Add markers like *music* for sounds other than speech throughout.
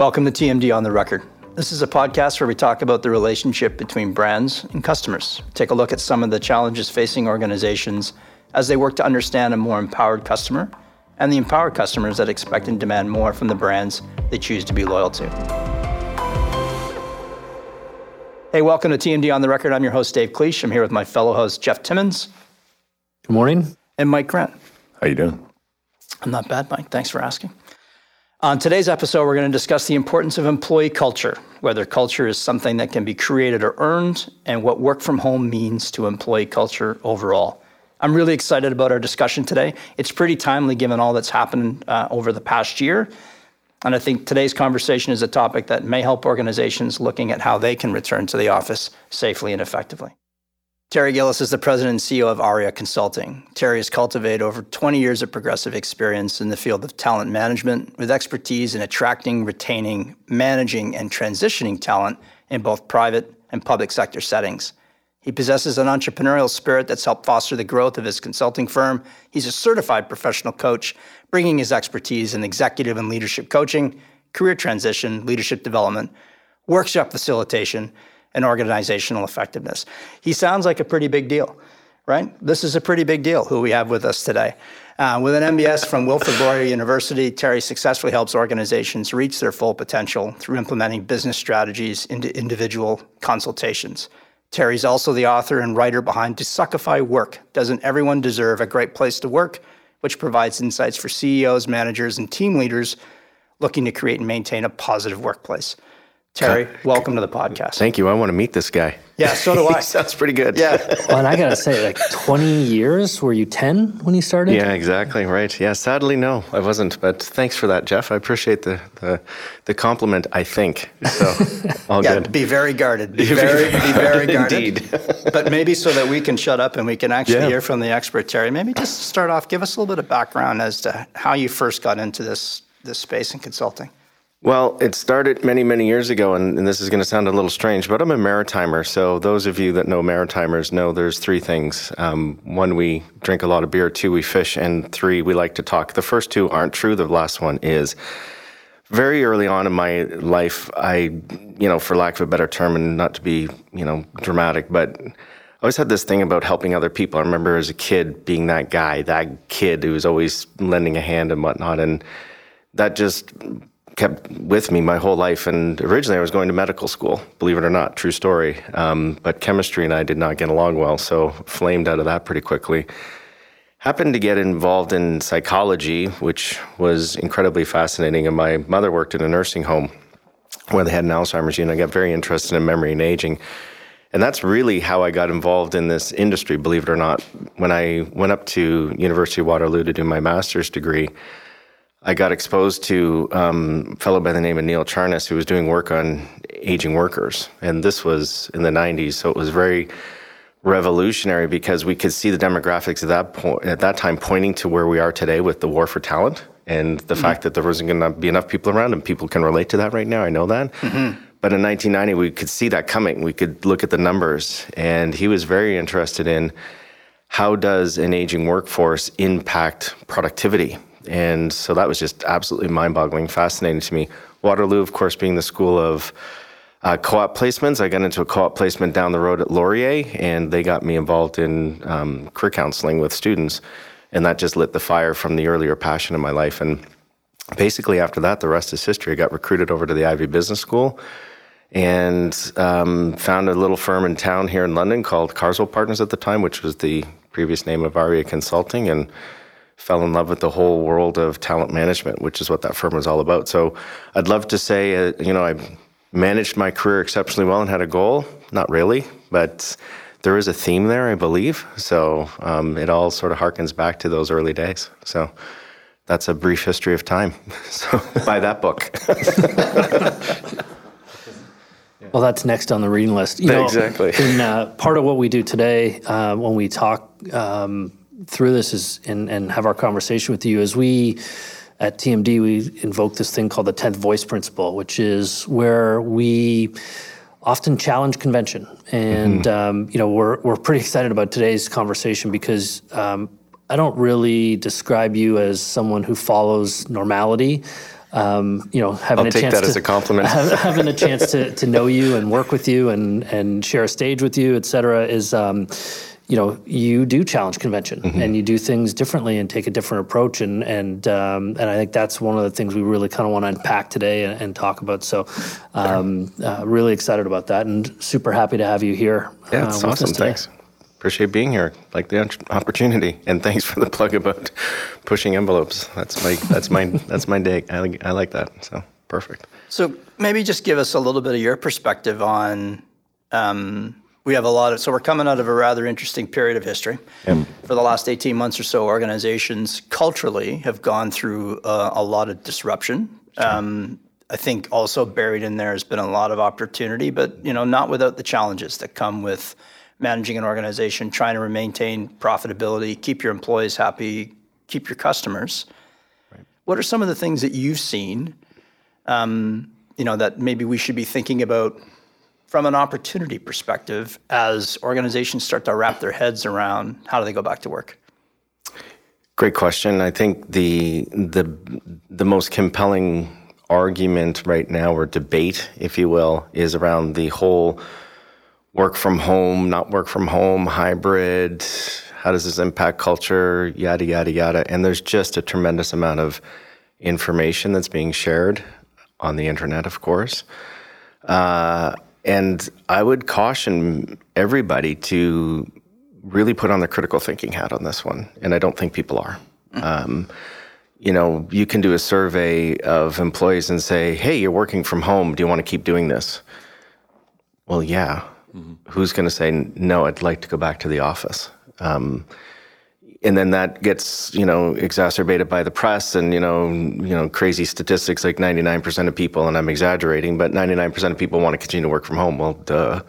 Welcome to TMD on the Record. This is a podcast where we talk about the relationship between brands and customers. Take a look at some of the challenges facing organizations as they work to understand a more empowered customer and the empowered customers that expect and demand more from the brands they choose to be loyal to. Hey, welcome to TMD on the Record. I'm your host, Dave Cleach. I'm here with my fellow host, Jeff Timmons. Good morning. And Mike Grant. How you doing? I'm not bad, Mike. Thanks for asking. On today's episode, we're going to discuss the importance of employee culture, whether culture is something that can be created or earned, and what work from home means to employee culture overall. I'm really excited about our discussion today. It's pretty timely given all that's happened uh, over the past year. And I think today's conversation is a topic that may help organizations looking at how they can return to the office safely and effectively. Terry Gillis is the president and CEO of Ahria Consulting. Terry has cultivated over 20 years of progressive experience in the field of talent management with expertise in attracting, retaining, managing, and transitioning talent in both private and public sector settings. He possesses an entrepreneurial spirit that's helped foster the growth of his consulting firm. He's a certified professional coach, bringing his expertise in executive and leadership coaching, career transition, leadership development, workshop facilitation, and organizational effectiveness. He sounds like a pretty big deal, right? This is a pretty big deal who we have with us today. Uh, with an MBS from Wilfrid Laurier University, Terry successfully helps organizations reach their full potential through implementing business strategies into individual consultations. Terry's also the author and writer behind Desuckify Work Doesn't Everyone Deserve a Great Place to Work? which provides insights for CEOs, managers, and team leaders looking to create and maintain a positive workplace. Terry, welcome to the podcast. Thank you. I want to meet this guy. Yeah, so do *laughs* I. sounds pretty good. Yeah. well, and I got to say, like 20 years, were you 10 when you started? Yeah, exactly. Right. Yeah, sadly, no, I wasn't. But thanks for that, Jeff. I appreciate the the, the compliment, I think. So, *laughs* all yeah, good. Be very guarded. Be *laughs* very, be very guarded. Indeed. but maybe so that we can shut up and we can actually yeah. hear from the expert, Terry, maybe just start off, give us a little bit of background as to how you first got into this, this space in consulting. Well, it started many, many years ago, and, and this is going to sound a little strange, but I'm a maritimer. So, those of you that know maritimers know there's three things. Um, one, we drink a lot of beer. Two, we fish. And three, we like to talk. The first two aren't true. The last one is. Very early on in my life, I, you know, for lack of a better term, and not to be, you know, dramatic, but I always had this thing about helping other people. I remember as a kid being that guy, that kid who was always lending a hand and whatnot. And that just kept with me my whole life. And originally, I was going to medical school, believe it or not, true story. Um, but chemistry and I did not get along well, so flamed out of that pretty quickly. Happened to get involved in psychology, which was incredibly fascinating. And my mother worked in a nursing home where they had an Alzheimer's unit. I got very interested in memory and aging. And that's really how I got involved in this industry, believe it or not. When I went up to University of Waterloo to do my master's degree, I got exposed to um, a fellow by the name of Neil Charness who was doing work on aging workers. And this was in the 90s, so it was very revolutionary because we could see the demographics at that point at that time pointing to where we are today with the war for talent and the mm-hmm. fact that there wasn't going to be enough people around and people can relate to that right now i know that mm-hmm. but in 1990 we could see that coming we could look at the numbers and he was very interested in how does an aging workforce impact productivity and so that was just absolutely mind boggling, fascinating to me. Waterloo, of course, being the school of uh, co op placements. I got into a co op placement down the road at Laurier, and they got me involved in um, career counseling with students. And that just lit the fire from the earlier passion in my life. And basically, after that, the rest is history. I got recruited over to the Ivey Business School and um, found a little firm in town here in London called Carswell Partners at the time, which was the previous name of Ahria Consulting. And fell in love with the whole world of talent management, which is what that firm was all about. So I'd love to say, uh, you know, I managed my career exceptionally well and had a goal. Not really, but there is a theme there, I believe. So um, it all sort of harkens back to those early days. So that's a brief history of time. *laughs* So buy that book. *laughs* Well, that's next on the reading list. You know, exactly. In uh, part of what we do today, uh, when we talk um, through this is and, and have our conversation with you as we at TMD we invoke this thing called the 10th voice principle, which is where we often challenge convention. And mm-hmm. um, you know, we're we're pretty excited about today's conversation because um, I don't really describe you as someone who follows normality. um, you know, having I'll a take chance that to, as a compliment. *laughs* having a chance to, to know you and work with you and, and share a stage with you, et cetera, is, um, you know, you do challenge convention Mm-hmm. and you do things differently and take a different approach. And, and, um, and I think that's one of the things we really kind of want to unpack today and, and talk about. So, um, uh, really excited about that and super happy to have you here. Yeah, uh, it's with us awesome. today. Thanks. Appreciate being here. Like the opportunity, and thanks for the plug about pushing envelopes. That's my that's my that's my day. I like I like that. So perfect. So maybe just give us a little bit of your perspective on. Um, we have a lot of so we're coming out of a rather interesting period of history. For the last eighteen months or so, organizations culturally have gone through uh, a lot of disruption. Um, I think also buried in there has been a lot of opportunity, but you know not without the challenges that come with managing an organization, trying to maintain profitability, keep your employees happy, keep your customers. What are some of the things that you've seen um, you know, that maybe we should be thinking about from an opportunity perspective as organizations start to wrap their heads around how do they go back to work? Great question. I think the the the most compelling argument right now or debate, if you will, is around the whole work from home, not work from home, hybrid. How does this impact culture? Yada yada yada. And there's just a tremendous amount of information that's being shared on the internet, of course. Uh, and I would caution everybody to really put on the critical thinking hat on this one. And I don't think people are. Um, you know, you can do a survey of employees and say, hey, you're working from home. Do you want to keep doing this? Well, yeah. Who's going to say, no, I'd like to go back to the office? Um, and then that gets you know exacerbated by the press and you know you know crazy statistics like 99% of people and I'm exaggerating but 99% of people want to continue to work from home. Well duh.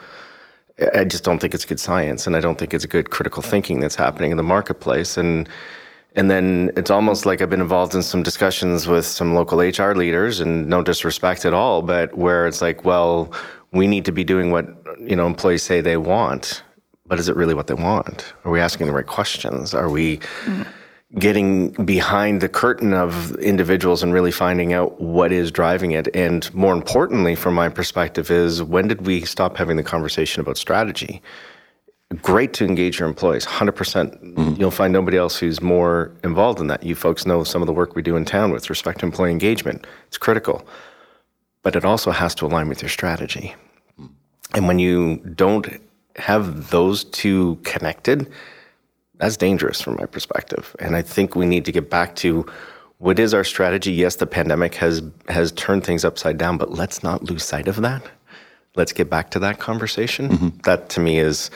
I just don't think it's good science and I don't think it's good critical thinking that's happening in the marketplace and and then it's almost like I've been involved in some discussions with some local HR leaders and no disrespect at all but where it's like well we need to be doing what you know employees say they want but is it really what they want? Are we asking the right questions? Are we getting behind the curtain of individuals and really finding out what is driving it? And more importantly, from my perspective, is when did we stop having the conversation about strategy? Great to engage your employees, 100%. percent mm-hmm. You'll find nobody else who's more involved in that. You folks know some of the work we do in town with respect to employee engagement. It's critical. But it also has to align with your strategy. Mm. And when you don't have those two connected, that's dangerous from my perspective. And I think we need to get back to what is our strategy. Yes, the pandemic has has turned things upside down, but let's not lose sight of that. Let's get back to that conversation. Mm-hmm. That to me is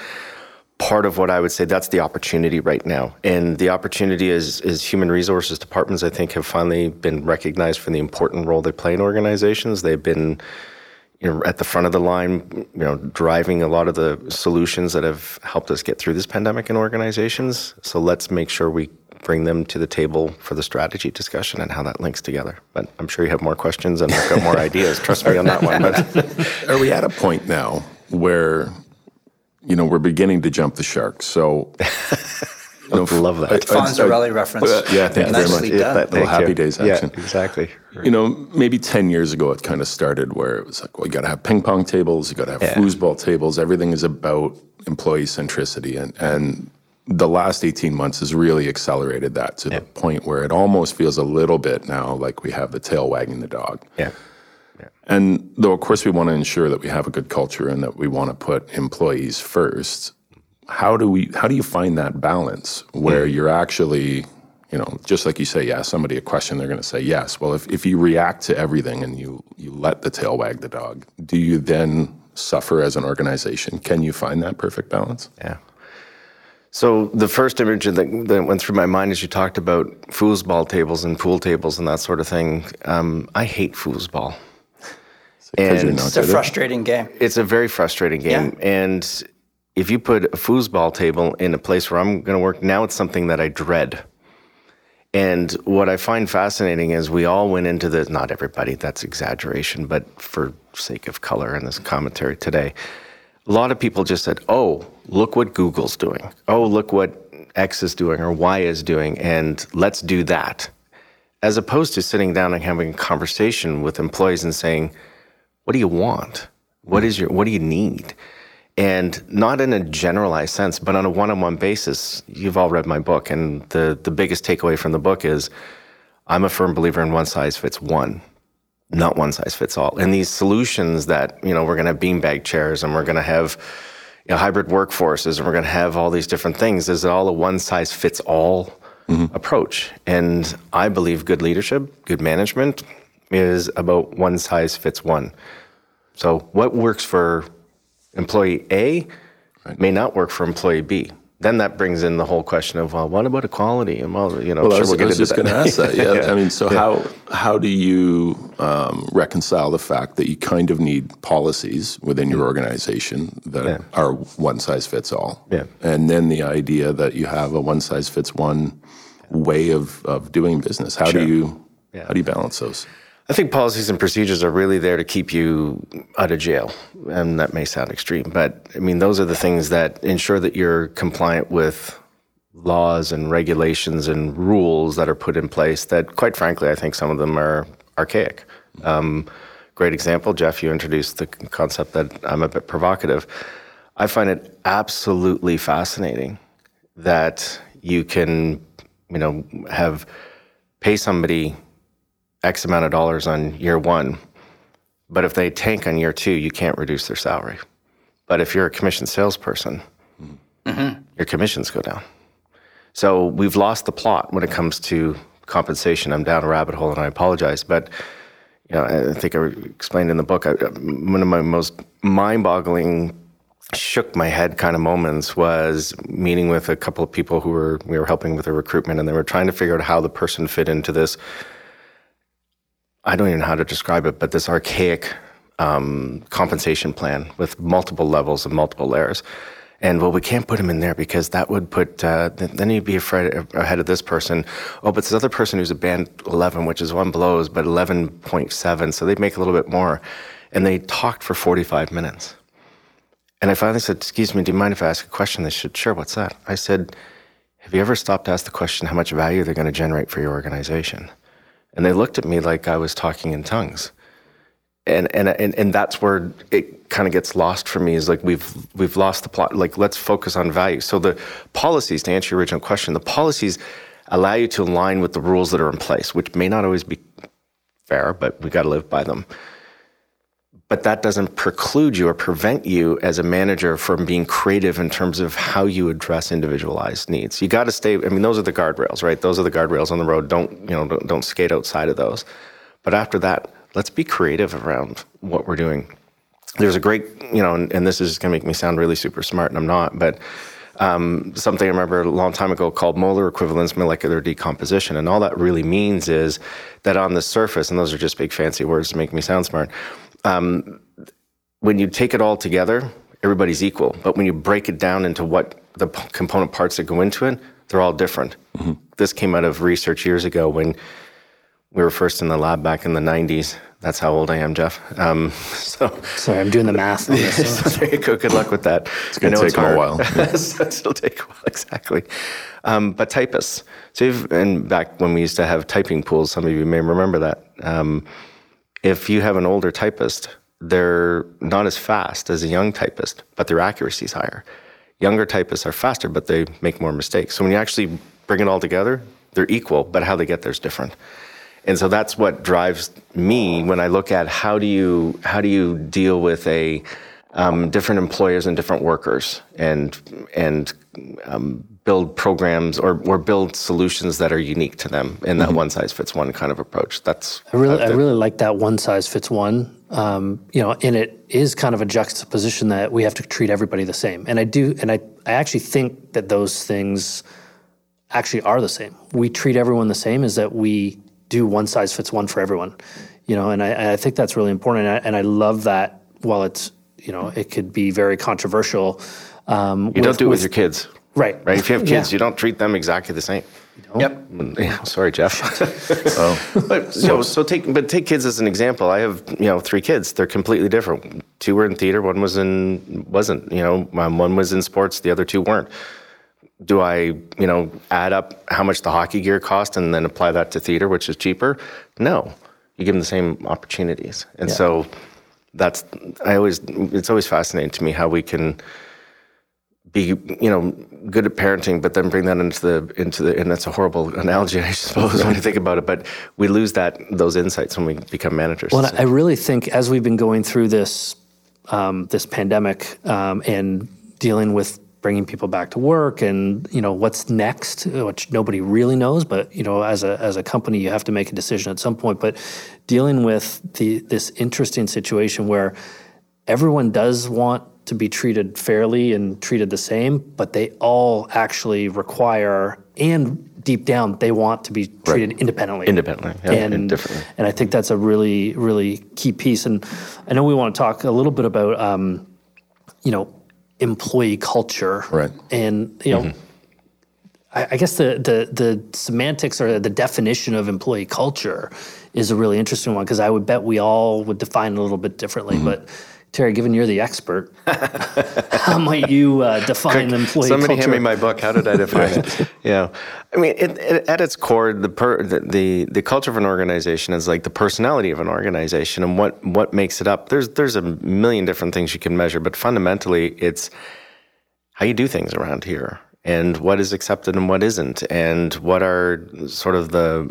part of what I would say that's the opportunity right now. And the opportunity is is human resources departments I think have finally been recognized for the important role they play in organizations. They've been you know, at the front of the line, you know, driving a lot of the solutions that have helped us get through this pandemic in organizations. So let's make sure we bring them to the table for the strategy discussion and how that links together. But I'm sure you have more questions and I've got more ideas. Trust me on that one. But *laughs* Are we at a point now where, you know, we're beginning to jump the shark? So, *laughs* you know, love that. I- I- Fonzarelli reference. Uh, yeah, thank you very Nicely much. done. Little happy you. days Yeah, action. exactly. You know, maybe 10 years ago, it kind of started where it was like, well, you got to have ping pong tables, you got to have foosball tables. Everything is about employee centricity. And, and the last 18 months has really accelerated that to the point where it almost feels a little bit now like we have the tail wagging the dog. Yeah. And though, of course, we want to ensure that we have a good culture and that we want to put employees first, how do we? How do you find that balance where you're actually, you know, just like you say, yeah, somebody a question, they're going to say yes. Well, if, if you react to everything and you you let the tail wag the dog, do you then suffer as an organization? Can you find that perfect balance? Yeah. So the first image that, that went through my mind as you talked about foosball tables and pool tables and that sort of thing. Um, I hate foosball. Because And It's a good at it? frustrating game. It's a very frustrating game. And if you put a foosball table in a place where I'm going to work, now it's something that I dread. And what I find fascinating is we all went into the, not everybody, that's exaggeration, but for sake of color in this commentary today, a lot of people just said, oh, look what Google's doing. Oh, look what X is doing or Y is doing, and let's do that. as opposed to sitting down and having a conversation with employees and saying, "What do you want? What is your what do you need?" And not in a generalized sense, but on a one-on-one basis. You've all read my book, and the the biggest takeaway from the book is, I'm a firm believer in one size fits one, not one size fits all. And these solutions that you know we're going to have beanbag chairs, and we're going to have you know, hybrid workforces, and we're going to have all these different things. Is it all a one size fits all mm-hmm. approach? And I believe good leadership, good management, is about one size fits one. So what works for employee A right. may not work for employee B. Then that brings in the whole question of well, what about equality? And well, you know, well, sure I was, we'll I was just going to ask that. Yeah. *laughs* yeah. I mean, so yeah. how how do you um, reconcile the fact that you kind of need policies within your organization that yeah. are one size fits all, yeah. and then the idea that you have a one size fits one way of, of doing business? How sure. do you how do you balance those? I think policies and procedures are really there to keep you out of jail. And that may sound extreme, but I mean, those are the things that ensure that you're compliant with laws and regulations and rules that are put in place that, quite frankly, I think some of them are archaic. Um, great example, Jeff, you introduced the concept that I'm a bit provocative. I find it absolutely fascinating that you can, you know, have pay somebody X amount of dollars on year one. But if they tank on year two, you can't reduce their salary. But if you're a commission salesperson, mm-hmm. your commissions go down. So we've lost the plot when it comes to compensation. I'm down a rabbit hole and I apologize. But you know, I think I explained in the book, I, one of my most mind boggling, shook my head kind of moments was meeting with a couple of people who were, we were helping with a recruitment and they were trying to figure out how the person fit into this I don't even know how to describe it, but this archaic um, compensation plan with multiple levels and multiple layers. And well, we can't put him in there because that would put, uh, then he'd be afraid ahead of this person. Oh, but this other person who's a band 11, which is one blows, but 11.7. So they'd make a little bit more. And they talked for 45 minutes. And I finally said, Excuse me, do you mind if I ask a question? They said, Sure, what's that? I said, Have you ever stopped to ask the question how much value they're going to generate for your organization? And they looked at me like I was talking in tongues. And, and, and, and that's where it kind of gets lost for me is like we've, we've lost the plot. Like, let's focus on value. So, the policies, to answer your original question, the policies allow you to align with the rules that are in place, which may not always be fair, but we got to live by them but that doesn't preclude you or prevent you as a manager from being creative in terms of how you address individualized needs. You got to stay. I mean, those are the guardrails, right? Those are the guardrails on the road. Don't you know? Don't, don't skate outside of those. But after that, let's be creative around what we're doing. There's a great, you know, and, and this is going to make me sound really super smart, and I'm not, but. Um, something I remember a long time ago called molar equivalence molecular decomposition. And all that really means is that on the surface, and those are just big fancy words to make me sound smart, um, when you take it all together, everybody's equal. But when you break it down into what the p- component parts that go into it, they're all different. Mm-hmm. This came out of research years ago when we were first in the lab back in the 90s. That's how old I am, Jeff. Um, *laughs* so sorry, I'm doing the math. On this, *laughs* so there you go. Good luck with that. It's going to take a while. *laughs* It'll take a while, exactly. Um, but typists. So, and back when we used to have typing pools, some of you may remember that. Um, if you have an older typist, they're not as fast as a young typist, but their accuracy is higher. Younger typists are faster, but they make more mistakes. So when you actually bring it all together, they're equal, but how they get there is different. And so that's what drives me when I look at how do you how do you deal with a um, different employers and different workers and and um, build programs or, or build solutions that are unique to them in that mm-hmm. one size fits one kind of approach. That's I really I really like that one size fits one. Um, you know, and it is kind of a juxtaposition that we have to treat everybody the same. And I do, and I I actually think that those things actually are the same. We treat everyone the same. Is that we do one size fits one for everyone. You know, and I, I think that's really important. And I, and I love that. While it's you know it could be very controversial. Um, you with, don't do it with, with your kids. Right. Right. If you have *laughs* kids, yeah. you don't treat them exactly the same. Yep. Yeah, *laughs* sorry, Jeff. oh. *laughs* But know, so take but take kids as an example. I have you know three kids. They're completely different. Two were in theater. One was in wasn't. You know, um, one was in sports. The other two weren't. do I, you know, add up how much the hockey gear cost and then apply that to theater, which is cheaper? No, you give them the same opportunities, and yeah. so that's I always it's always fascinating to me how we can be you know good at parenting, but then bring that into the into the and that's a horrible analogy, I suppose, when you think about it. But we lose that those insights when we become managers. Well, so. I really think as we've been going through this um, this pandemic um, and dealing with bringing people back to work and you know what's next which nobody really knows but you know as a as a company you have to make a decision at some point but dealing with the this interesting situation where everyone does want to be treated fairly and treated the same but they all actually require and deep down they want to be treated right. independently independently yeah, and, and differently and i think that's a really really key piece and i know we want to talk a little bit about um, you know employee culture. Right. And you know, mm-hmm. I, I, guess the, the the semantics or the definition of employee culture is a really interesting one because I would bet we all would define it a little bit differently. Mm-hmm. But Terry, given you're the expert, *laughs* how might you uh, *laughs* define Quick, employee somebody culture? hand me my book. How did I define it? *laughs* Yeah, I mean, it, it, at its core, the, per, the, the the culture of an organization is like the personality of an organization and what what makes it up. There's there's a million different things you can measure, but fundamentally, it's how you do things around here and what is accepted and what isn't, and what are sort of the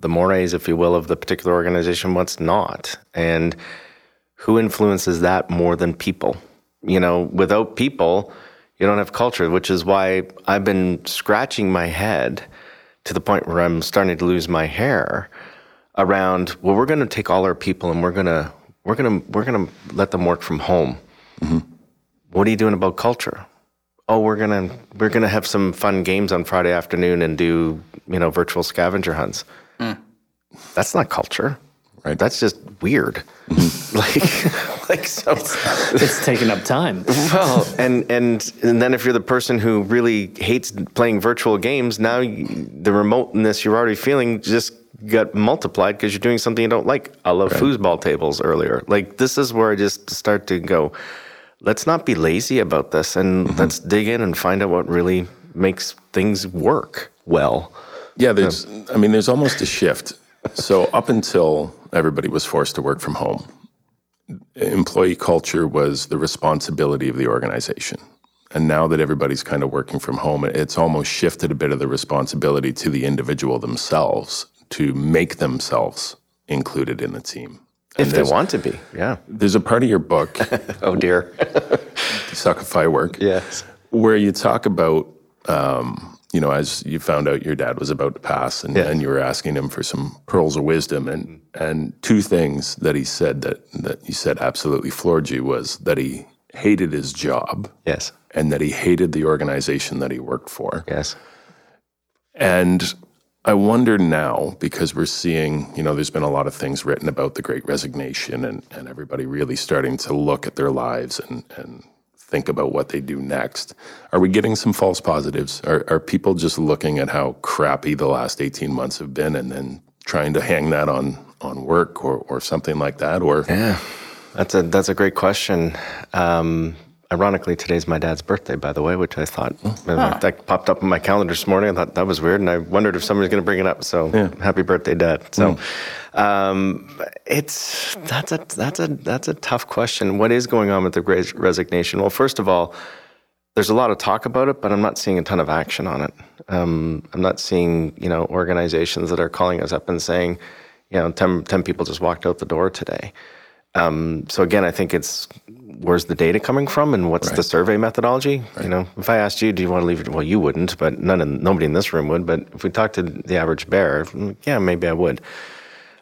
the mores, if you will, of the particular organization, what's not, and who influences that more than people? You know, without people, you don't have culture, which is why I've been scratching my head to the point where I'm starting to lose my hair around, well, we're going to take all our people and we're going to we're going to we're going to let them work from home. Mm-hmm. What are you doing about culture? Oh, we're going to we're going to have some fun games on Friday afternoon and do, you know, virtual scavenger hunts. Mm. That's not culture. Right. That's just weird. Mm-hmm. *laughs* like, *laughs* like so. It's, it's taking up time. *laughs* Well, and, and and then if you're the person who really hates playing virtual games, now you, the remoteness you're already feeling just got multiplied because you're doing something you don't like. I love right. foosball tables earlier. Like this is where I just start to go. Let's not be lazy about this, and mm-hmm. let's dig in and find out what really makes things work well. Yeah, there's. I mean, there's almost a shift so up until everybody was forced to work from home, employee culture was the responsibility of the organization. And now that everybody's kind of working from home, it's almost shifted a bit of the responsibility to the individual themselves to make themselves included in the team. And if they want to be, yeah. There's a part of your book. *laughs* oh dear. *laughs* Suckify work. Yes. Where you talk about um, you know, as you found out your dad was about to pass, and, yeah. and you were asking him for some pearls of wisdom, and and two things that he said that that he said absolutely floored you was that he hated his job, yes, and that he hated the organization that he worked for, yes, and I wonder now because we're seeing, you know, there's been a lot of things written about the Great Resignation, and and everybody really starting to look at their lives and and think about what they do next. Are we getting some false positives? Are, are people just looking at how crappy the last 18 months have been and then trying to hang that on, on work or, or something like that? Or Yeah, that's a, that's a great question. Um, Ironically, today's my dad's birthday, by the way, which I thought huh. that popped up on my calendar this morning. I thought that was weird, and I wondered if somebody's going to bring it up. So, yeah. happy birthday, Dad! So, mm. um, it's that's a that's a that's a tough question. What is going on with the Great Resignation? Well, first of all, there's a lot of talk about it, but I'm not seeing a ton of action on it. Um, I'm not seeing you know organizations that are calling us up and saying, you know, 10, 10 people just walked out the door today. Um, so again, I think it's where's the data coming from and what's right. the survey methodology? Right. You know, if I asked you, do you want to leave? It? Well, you wouldn't, but none of, nobody in this room would. But if we talked to the average bear, yeah, maybe I would.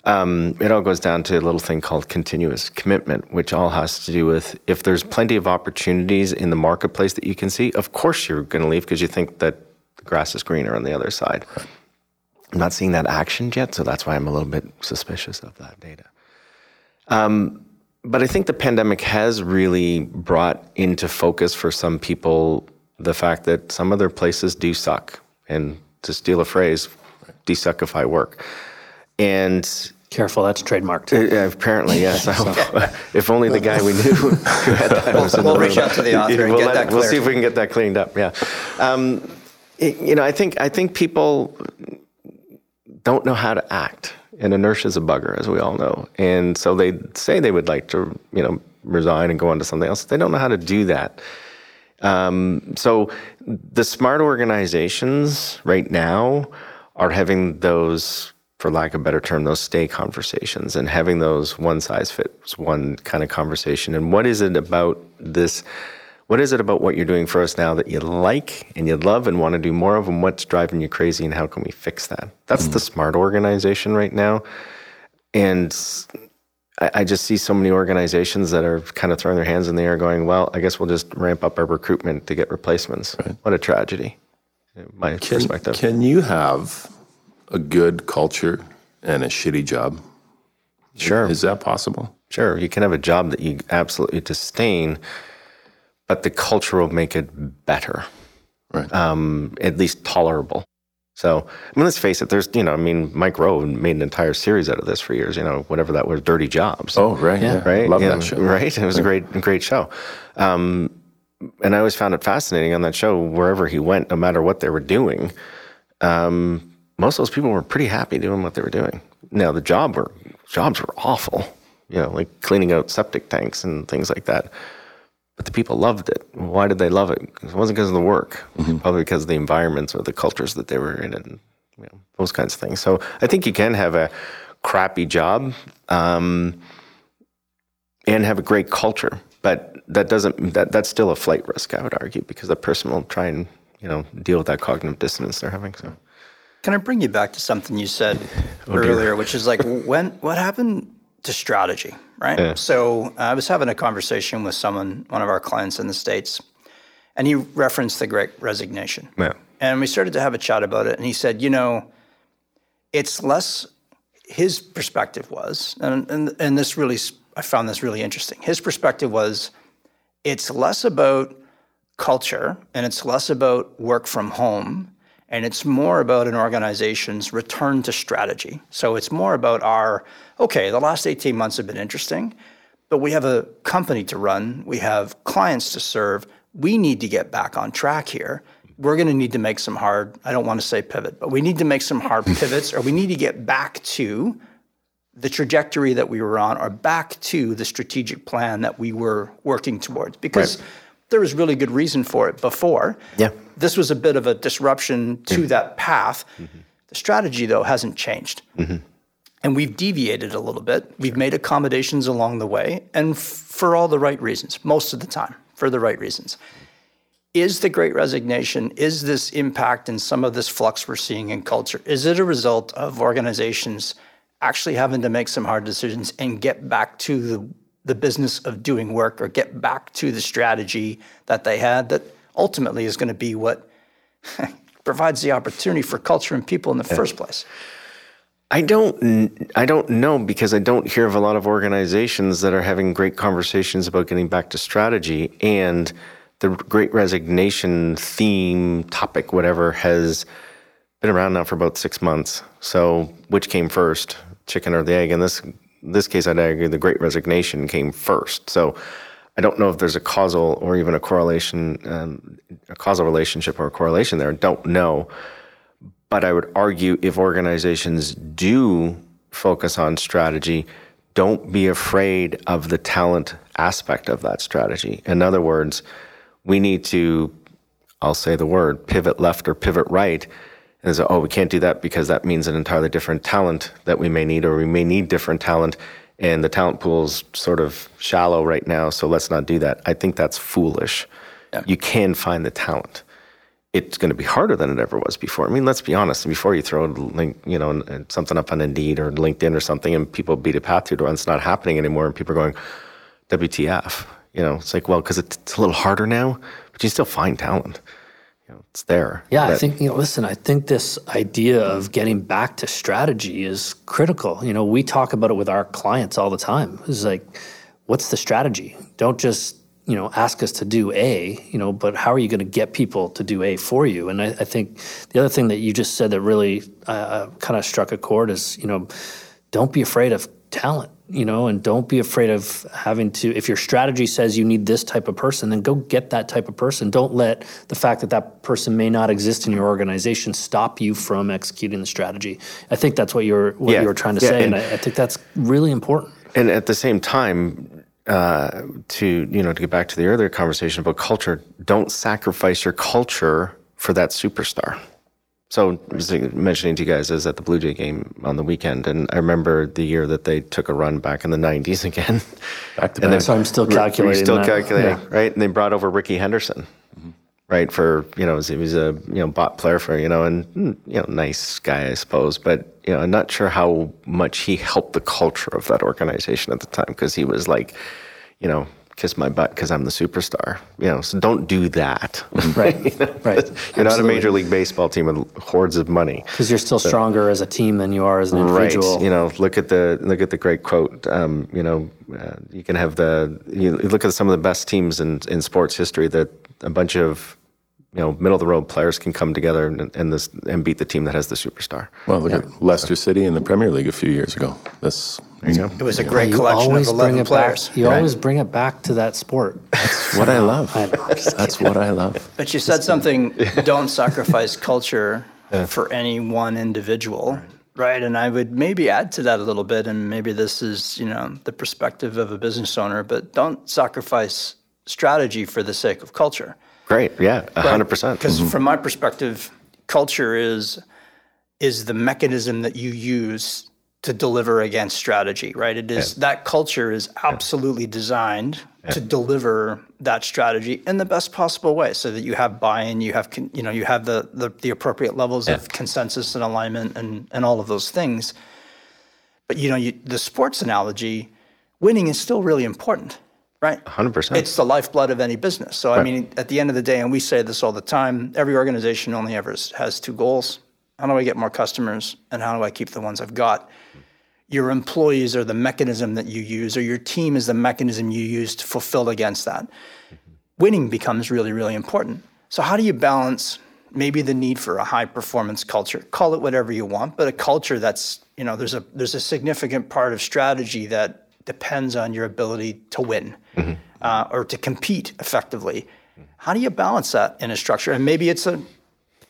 Um, it all goes down to a little thing called continuous commitment, which all has to do with if there's plenty of opportunities in the marketplace that you can see, of course you're going to leave because you think that the grass is greener on the other side. Right. I'm not seeing that action yet, so that's why I'm a little bit suspicious of that data. Um, but I think the pandemic has really brought into focus for some people the fact that some other places do suck. And to steal a phrase, desuckify work. And Careful, that's trademarked. Uh, apparently, yes. *laughs* Hope, *laughs* if only the guy we knew *laughs* who had that was we'll, we'll reach out to the author and we'll get that We'll see if we can get that cleaned up, yeah. Um, you know, I think I think people don't know how to act, and inertia is a bugger, as we all know. And so they say they would like to, you know, resign and go on to something else. They don't know how to do that. Um, so the smart organizations right now are having those, for lack of a better term, those stay conversations and having those one size fits one kind of conversation. And what is it about this? What is it about what you're doing for us now that you like and you love and want to do more of? And what's driving you crazy? And how can we fix that? That's mm. the smart organization right now. And I, I just see so many organizations that are kind of throwing their hands in the air, going, "Well, I guess we'll just ramp up our recruitment to get replacements." Right. What a tragedy! My can, perspective. Can you have a good culture and a shitty job? Sure. Is that possible? Sure. You can have a job that you absolutely disdain, but the culture will make it better. Right. Um, at least tolerable. So, I mean, let's face it. There's, you know, I mean, Mike Rowe made an entire series out of this for years. You know, whatever that was, Dirty Jobs. Oh, right, yeah, right. Love yeah, that show. Right, it was a great, great show. Um, and I always found it fascinating on that show. Wherever he went, no matter what they were doing, um, most of those people were pretty happy doing what they were doing. Now, the job were jobs were awful. You know, like cleaning out septic tanks and things like that but the people loved it. Why did they love it? It wasn't because of the work, mm-hmm. probably because of the environments or the cultures that they were in, and you know, those kinds of things. So I think you can have a crappy job um, and have a great culture, but that doesn't that that's still a flight risk. I would argue because the person will try and you know deal with that cognitive dissonance they're having. So. Can I bring you back to something you said oh, earlier, which is like when what happened to strategy, right? Yeah. So uh, I was having a conversation with someone, one of our clients in the States, and he referenced the great resignation. Yeah. And we started to have a chat about it. And he said, you know, it's less, his perspective was, and, and, and this really, I found this really interesting. His perspective was, it's less about culture and it's less about work from home and it's more about an organization's return to strategy. So it's more about our, okay, the last 18 months have been interesting, but we have a company to run, we have clients to serve, we need to get back on track here. We're going to need to make some hard, I don't want to say pivot, but we need to make some hard *laughs* pivots or we need to get back to the trajectory that we were on or back to the strategic plan that we were working towards because right there was really good reason for it before. Yeah. This was a bit of a disruption to mm-hmm. that path. Mm-hmm. The strategy, though, hasn't changed. Mm-hmm. And we've deviated a little bit. We've made accommodations along the way, and f- for all the right reasons, most of the time, for the right reasons. Is the great resignation, is this impact and some of this flux we're seeing in culture, is it a result of organizations actually having to make some hard decisions and get back to the the business of doing work or get back to the strategy that they had that ultimately is going to be what *laughs* provides the opportunity for culture and people in the yeah. first place. I don't I don't know because I don't hear of a lot of organizations that are having great conversations about getting back to strategy and the great resignation theme topic whatever has been around now for about 6 months. So which came first, chicken or the egg? In this this case, I'd argue the Great Resignation came first. So I don't know if there's a causal or even a correlation, um, a causal relationship or a correlation there. Don't know. But I would argue if organizations do focus on strategy, don't be afraid of the talent aspect of that strategy. In other words, we need to, I'll say the word, pivot left or pivot right and so, oh, we can't do that because that means an entirely different talent that we may need, or we may need different talent, and the talent pool's sort of shallow right now, so let's not do that. I think that's foolish. Yeah. You can find the talent. It's going to be harder than it ever was before. I mean, let's be honest. Before you throw a link, you know, something up on Indeed or LinkedIn or something, and people beat a path to it, and it's not happening anymore, and people are going, "WTF?" You know, it's like, well, because it's a little harder now, but you still find talent You know, it's there. Yeah, I think you know. Listen, I think this idea of getting back to strategy is critical. You know, we talk about it with our clients all the time. It's like, what's the strategy? Don't just you know ask us to do A. You know, but how are you going to get people to do A for you? And I, I think the other thing that you just said that really uh, uh kind of struck a chord is you know, don't be afraid of talent you know, and don't be afraid of having to. If your strategy says you need this type of person, then go get that type of person. Don't let the fact that that person may not exist in your organization stop you from executing the strategy. I think that's what you're what Yeah. you were trying to Yeah, say, and, and- I, I think that's really important. And at the same time, uh, to you know, to get back to the earlier conversation about culture, don't sacrifice your culture for that superstar. So mentioning to you guys, is was at the Blue Jay game on the weekend, and I remember the year that they took a run back in the '90s *laughs* again. Back to And back. So I'm still We're- we're calculating. still that. calculating, Yeah. right? And they brought over Rickey Henderson, right? For you know, he was a you know bot player for you know, and mm, you know, nice guy, I suppose. But you know, I'm not sure how much he helped the culture of that organization at the time because he was like, you know, kiss my butt because I'm the superstar. You know, so don't do that. *laughs* Right, right. You're not a major league baseball team with hordes of money. because you're still stronger as a team than you are as an individual. Right. You know, look at the look at the great quote. Um, you know, uh, you can have the you look at some of the best teams in in sports history that a bunch of you know middle of the road players can come together and and this and beat the team that has the superstar. Well, look at Leicester City in the Premier League a few years ago. That's It was a great you collection of 11 players. back. You always bring it back to that sport. what I love. *laughs* I know. That's what I love. But you said something, *laughs* don't sacrifice culture for any one individual. Right. And I would maybe add to that a little bit. And maybe this is, you know, the perspective of a business owner, but don't sacrifice strategy for the sake of culture. Great. Yeah. a hundred percent. Because mm-hmm. from my perspective, culture is is the mechanism that you use to deliver against strategy, right? It is that culture is absolutely designed to deliver that strategy in the best possible way, so that you have buy-in, you have con- you know you have the the, the appropriate levels of consensus and alignment and and all of those things. But you know, you, the sports analogy, winning is still really important, right? 100%. It's the lifeblood of any business. So I mean, at the end of the day, and we say this all the time, every organization only ever has two goals: how do I get more customers, and how do I keep the ones I've got. Your employees are the mechanism that you use, or your team is the mechanism you use to fulfill against that. Winning becomes really, really important. So how do you balance maybe the need for a high performance culture? Call it whatever you want, but a culture that's you know there's a there's a significant part of strategy that depends on your ability to win uh, or to compete effectively. How do you balance that in a structure? And maybe it's a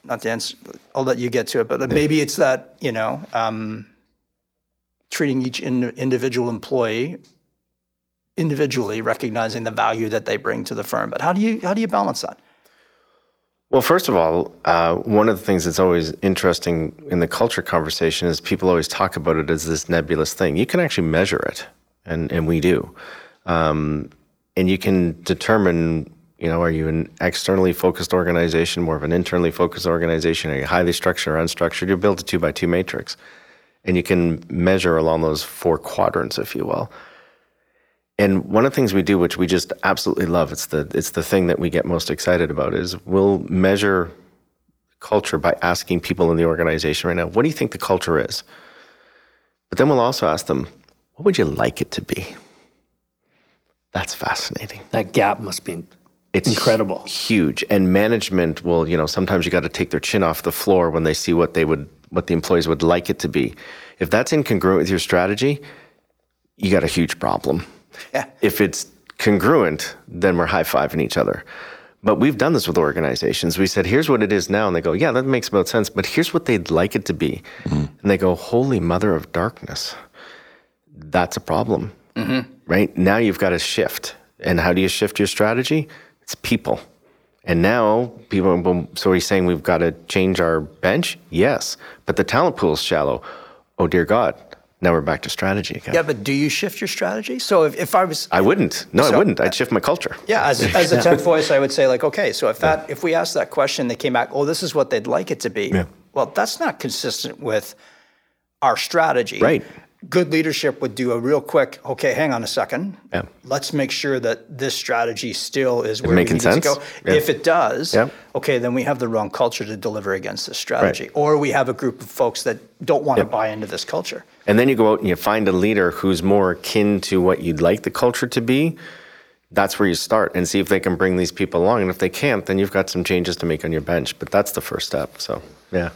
not to answer. I'll let you get to it, but maybe it's that you know um, treating each in, individual employee individually, recognizing the value that they bring to the firm. But how do you how do you balance that? Well, first of all, uh, one of the things that's always interesting in the culture conversation is people always talk about it as this nebulous thing. You can actually measure it, and, and we do. Um, and you can determine, you know, are you an externally focused organization, more of an internally focused organization? Are you highly structured or unstructured? You build a two by two matrix. And you can measure along those four quadrants, if you will. And one of the things we do, which we just absolutely love, it's the it's the thing that we get most excited about, is we'll measure culture by asking people in the organization right now, what do you think the culture is? But then we'll also ask them, what would you like it to be? That's fascinating. That gap must be It's incredible. huge. And management will, you know, sometimes you got to take their chin off the floor when they see what they would, what the employees would like it to be. If that's incongruent with your strategy, you got a huge problem. Yeah. If it's congruent, then we're high fiving each other. But we've done this with organizations. We said, here's what it is now. And they go, yeah, that makes about sense. But here's what they'd like it to be. Mm-hmm. And they go, holy mother of darkness. That's a problem. Right? Now you've got to shift. And how do you shift your strategy? It's people. And now people, well, so he's saying we've got to change our bench? Yes. But the talent pool is shallow. Oh, dear God. Now we're back to strategy again. Yeah, but do you shift your strategy? So if, if I was I wouldn't. No, I wouldn't. I'd uh, shift my culture. Yeah, as, as a *laughs* tenth voice, I would say like, okay, so if that if we asked that question, they came back, oh, this is what they'd like it to be. Yeah. Well, that's not consistent with our strategy. Right. Good leadership would do a real quick, okay, hang on a second. Yeah. Let's make sure that this strategy still is where making we need sense? to go. Yeah. If it does, Yeah. okay, then we have the wrong culture to deliver against this strategy. Or we have a group of folks that don't want to buy into this culture. And then you go out and you find a leader who's more akin to what you'd like the culture to be. That's where you start and see if they can bring these people along. And if they can't, then you've got some changes to make on your bench. But that's the first step. So, yeah.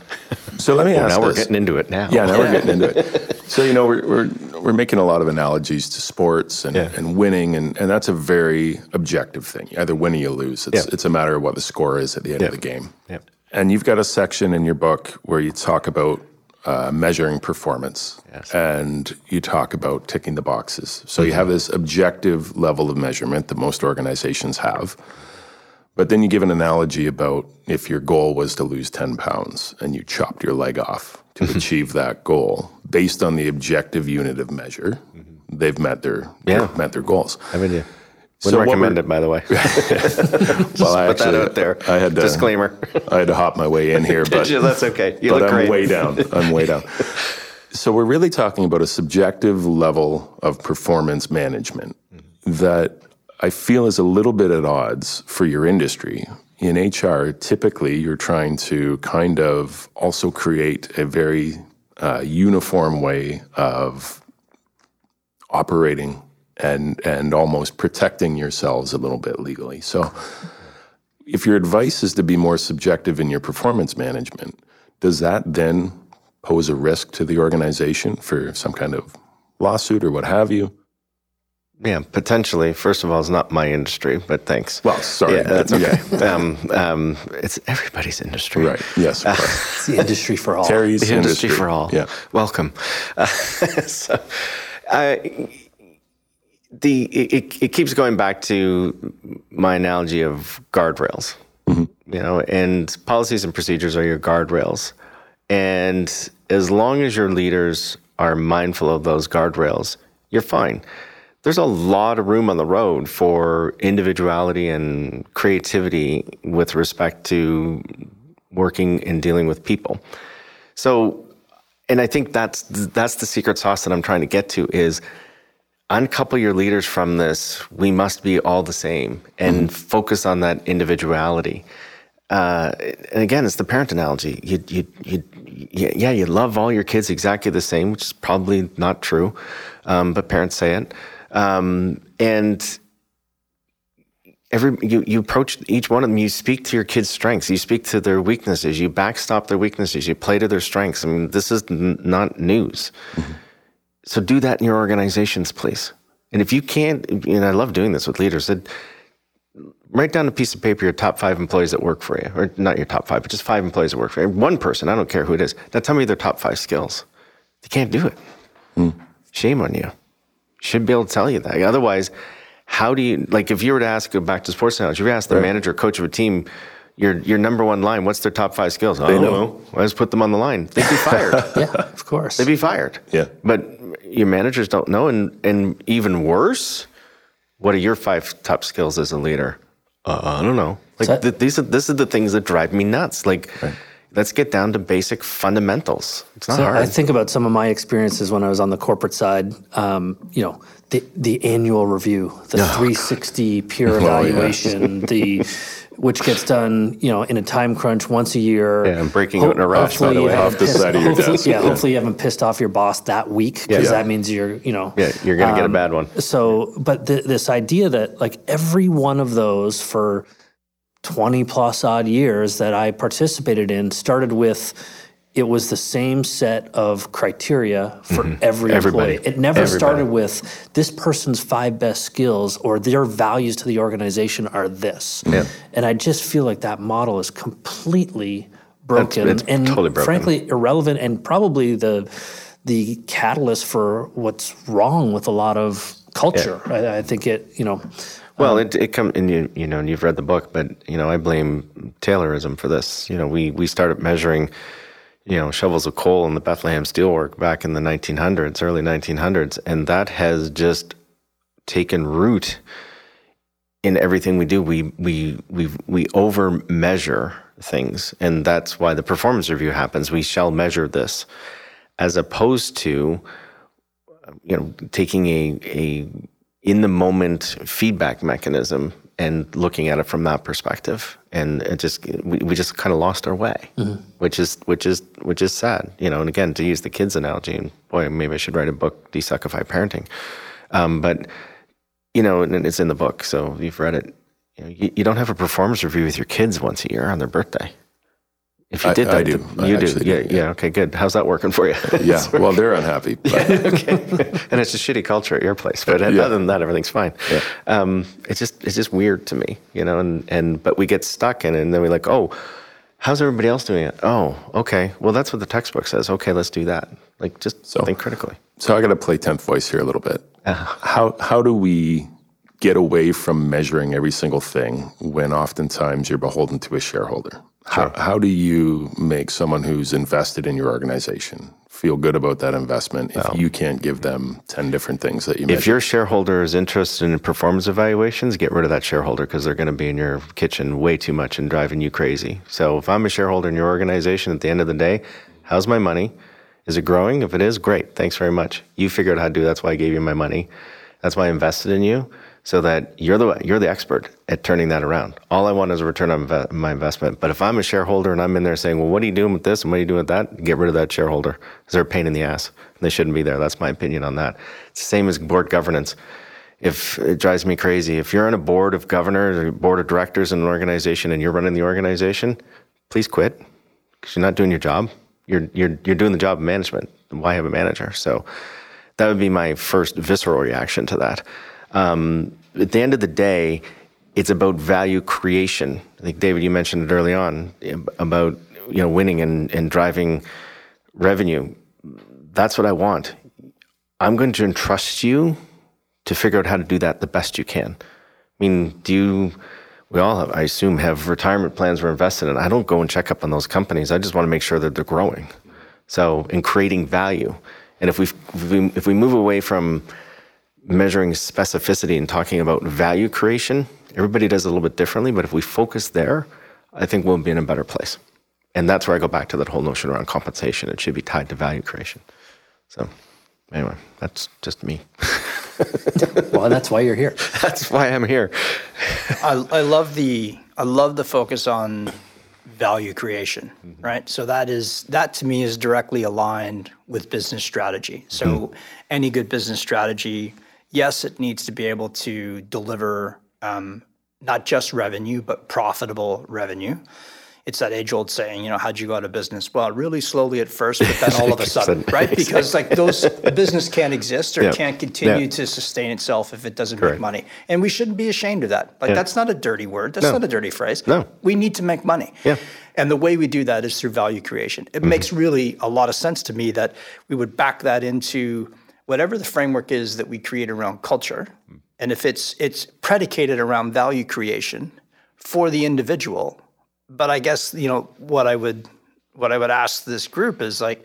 So let me *laughs* Well, ask now we're getting into it now. Yeah, now we're *laughs* getting into it. So you know we're we're, we're making a lot of analogies to sports and, Yeah. and winning, and, and that's a very objective thing. You either win or you lose. It's, Yeah. it's a matter of what the score is at the end Yeah. of the game. And you've got a section in your book where you talk about uh, measuring performance, Yes. and you talk about ticking the boxes. So you have this objective level of measurement that most organizations have. But then you give an analogy about if your goal was to lose 10 pounds and you chopped your leg off to mm-hmm. achieve that goal based on the objective unit of measure, mm-hmm. they've met their Yeah. met their goals. I mean, yeah. Wouldn't what recommend it, by the way. *laughs* *laughs* Well, I Put that out there. I had to, Disclaimer. *laughs* I had to hop my way in here, but That's okay. You but look I'm great. way down. I'm way down. So we're really talking about a subjective level of performance management mm-hmm. that I feel is a little bit at odds for your industry. In HR, typically you're trying to kind of also create a very uh, uniform way of operating and and almost protecting yourselves a little bit legally. So if your advice is to be more subjective in your performance management, does that then pose a risk to the organization for some kind of lawsuit or what have you? Yeah, potentially. First of all, it's not my industry, but thanks. Well, sorry. yeah, that's okay. *laughs* um, um, it's everybody's industry. Right. Yes, of course. *laughs* It's the industry for all. Terry's The industry, for all. Yeah. Welcome. Uh, *laughs* so, uh, the it, it- it keeps going back to my analogy of guardrails. You know, and policies and procedures are your guardrails. And as long as your leaders are mindful of those guardrails, you're fine. There's a lot of room on the road for individuality and creativity with respect to working and dealing with people. So, and I think that's that's the secret sauce that I'm trying to get to is uncouple your leaders from this. We must be all the same and focus on that individuality. Uh, and again, it's the parent analogy. You, you, you- yeah, you love all your kids exactly the same, which is probably not true, um, but parents say it. Um, and every you, you approach each one of them you speak to your kids strengths. You speak to their weaknesses. You backstop their weaknesses. You play to their strengths. I mean this is n- not news. So do that in your organizations please. And if you can't and i love doing this with leaders that write down a piece of paper your top five employees that work for you or not your top five but just five employees that work for you. One person i don't care who it is. Now tell me their top five skills. They can't do it. Shame on you should be able to tell you that. Otherwise, how do you like if you were to ask go back to sports analogy, if you ask the manager, coach of a team, your your number one line, what's their top five skills? I don't know. I just put them on the line. They'd be fired. *laughs* Yeah, *laughs* of course. They'd be fired. Yeah. But your managers don't know, and and even worse, what are your five top skills as a leader? Uh, I don't know. Like So- th- these are this is the things that drive me nuts. Like. Let's get down to basic fundamentals. It's not So hard. I think about some of my experiences when I was on the corporate side. Um, you know, the the annual review, the 360 peer *laughs* Oh, yeah. evaluation, the which gets done, you know, in a time crunch once a year. Yeah, I'm breaking out in a rush, by the way. Off the side of your desk. Yeah, Yeah. hopefully you haven't pissed off your boss that week because Yeah. that means you're, you know, yeah, you're gonna get a bad one. so, but th- this idea that like every one of those for 20 plus odd years that I participated in started with it was the same set of criteria for every Mm-hmm. Everybody. employee. It never Everybody. started with this person's five best skills or their values to the organization are this. Yeah. And I just feel like that model is completely broken it's and totally broken. frankly irrelevant and probably the the catalyst for what's wrong with a lot of culture. I, I think it, you know, Well, um, it it come and you you know and you've read the book, but you know I blame Taylorism for this. You know we we started measuring, you know, shovels of coal in the Bethlehem Steelwork back in the 1900s, early 1900s, and that has just taken root in everything we do. We we we we over measure things, and that's why the performance review happens. We shall measure this, as opposed to you know taking a a in the moment feedback mechanism and looking at it from that perspective. And it just we, we just kind of lost our way which is which is which is sad you know and again to use the kids analogy and boy maybe i should write a book desuckify parenting. Um, but you know and it's in the book so you've read it you, know, you, you don't have a performance review with your kids once a year on their birthday If you I- did that, I do. th- I You do. Yeah, do, yeah. Okay, good. How's that working for you? *laughs* Yeah, well, they're unhappy. *laughs* But and it's a shitty culture at your place. But Yeah. other than that, everything's fine. Um, it's just it's just weird to me, you know. And and but we get stuck in it, and then we're like, oh, how's everybody else doing it? Oh, okay. Well, that's what the textbook says. Okay, let's do that. Like just think critically. So I got to play tenth voice here a little bit. Uh-huh. How how do we get away from measuring every single thing when oftentimes you're beholden to a shareholder? How how do you make someone who's invested in your organization feel good about that investment if you can't give them ten different things that you make If your shareholder is interested in performance evaluations, get rid of that shareholder because they're going to be in your kitchen way too much and driving you crazy. So if I'm a shareholder in your organization, at the end of the day, how's my money? Is it growing? If it is, great. Thanks very much. You figured out how to do. That's why I gave you my money. That's why I invested in you, so that you're the you're the expert at turning that around. All I want is a return on inve- my investment. But if I'm a shareholder and I'm in there saying, "Well, what are you doing with this and what are you doing with that?" Get rid of that shareholder. They're a pain in the ass. They shouldn't be there. That's my opinion on that. It's the same as board governance. If it drives me crazy, if you're on a board of governors or board of directors in an organization and you're running the organization, please quit because you're not doing your job. You're you're you're doing the job of management. Why have a manager? So that would be my first visceral reaction to that. Um, at the end of the day, it's about value creation. I think David, you mentioned it early on about you know winning and, and driving revenue. That's what I want. I'm going to entrust you to figure out how to do that the best you can. I mean, do you? We all, have, I assume, have retirement plans we're invested in. I don't go and check up on those companies. I just want to make sure that they're growing. So, in creating value, and if we if we, if we move away from measuring specificity and talking about value creation, everybody does it a little bit differently. But if we focus there, I think we'll be in a better place. And that's where I go back to that whole notion around compensation. It should be tied to value creation. So, anyway, that's just me. *laughs* Well, that's why you're here. *laughs* that's why I'm here. I, I love the I love the focus on value creation, mm-hmm. right? So that is that to me is directly aligned with business strategy. So mm-hmm. any good business strategy, yes, it needs to be able to deliver um, not just revenue but profitable revenue. It's that age-old saying, you know, how'd you go out of business? Well, really slowly at first, but then all of a *laughs* sudden, right? Because like those *laughs* business can't exist or Yeah. can't continue Yeah. to sustain itself if it doesn't Correct. make money. And we shouldn't be ashamed of that. Like that's not a dirty word. That's not a dirty phrase. No. We need to make money. Yeah. And the way we do that is through value creation. It makes really a lot of sense to me that we would back that into whatever the framework is that we create around culture. Hmm. And if it's it's predicated around value creation for the individual, but I guess, you know, what I would what I would ask this group is like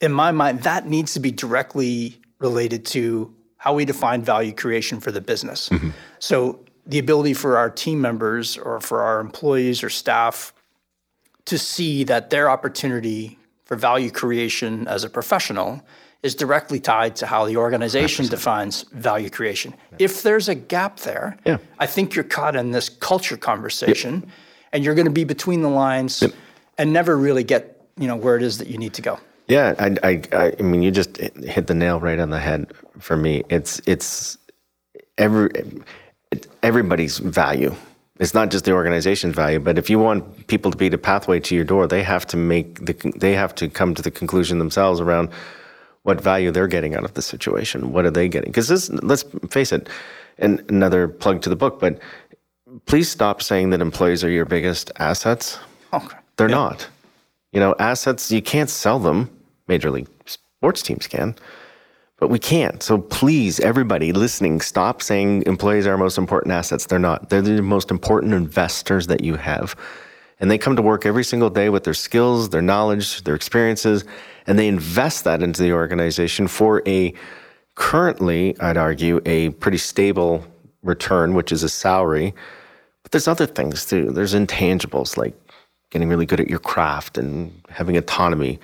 in my mind, that needs to be directly related to how we define value creation for the business. Mm-hmm. So the ability for our team members or for our employees or staff to see that their opportunity for value creation as a professional is directly tied to how the organization defines value creation. If there's a gap there, Yeah. I think you're caught in this culture conversation and you're going to be between the lines and never really get, you know, where it is that you need to go. Yeah, I, I, I I mean, you just hit the nail right on the head for me. It's, it's every, everybody's value. It's not just the organization's value, but if you want people to be the pathway to your door, they have to make the, they have to come to the conclusion themselves around what value they're getting out of the situation. What are they getting? Because this, let's face it, and another plug to the book, but please stop saying that employees are your biggest assets. Okay. They're not. You know, assets, you can't sell them. Major league sports teams can, but we can't. So please, everybody listening, stop saying employees are our most important assets. They're not. They're the most important investors that you have. And they come to work every single day with their skills, their knowledge, their experiences, and they invest that into the organization for a currently, I'd argue, a pretty stable return, which is a salary. But there's other things too. There's intangibles like getting really good at your craft and having autonomy.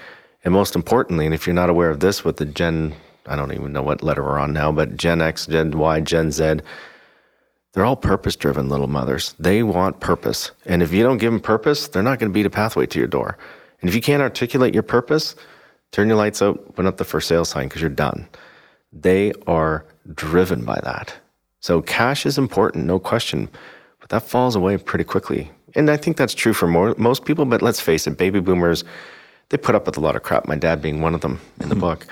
And most importantly, and if you're not aware of this with the Gen, I don't even know what letter we're on now, but Gen X, Gen Y, Gen Z, they're all purpose driven little mothers. They want purpose. And if you don't give them purpose, they're not going to beat a pathway to your door. And if you can't articulate your purpose, turn your lights out, put up the for sale sign because you're done. They are driven by that. So cash is important, no question, but that falls away pretty quickly And I think that's true for more, most people, but let's face it, baby boomers, they put up with a lot of crap, my dad being one of them in the hmm. book.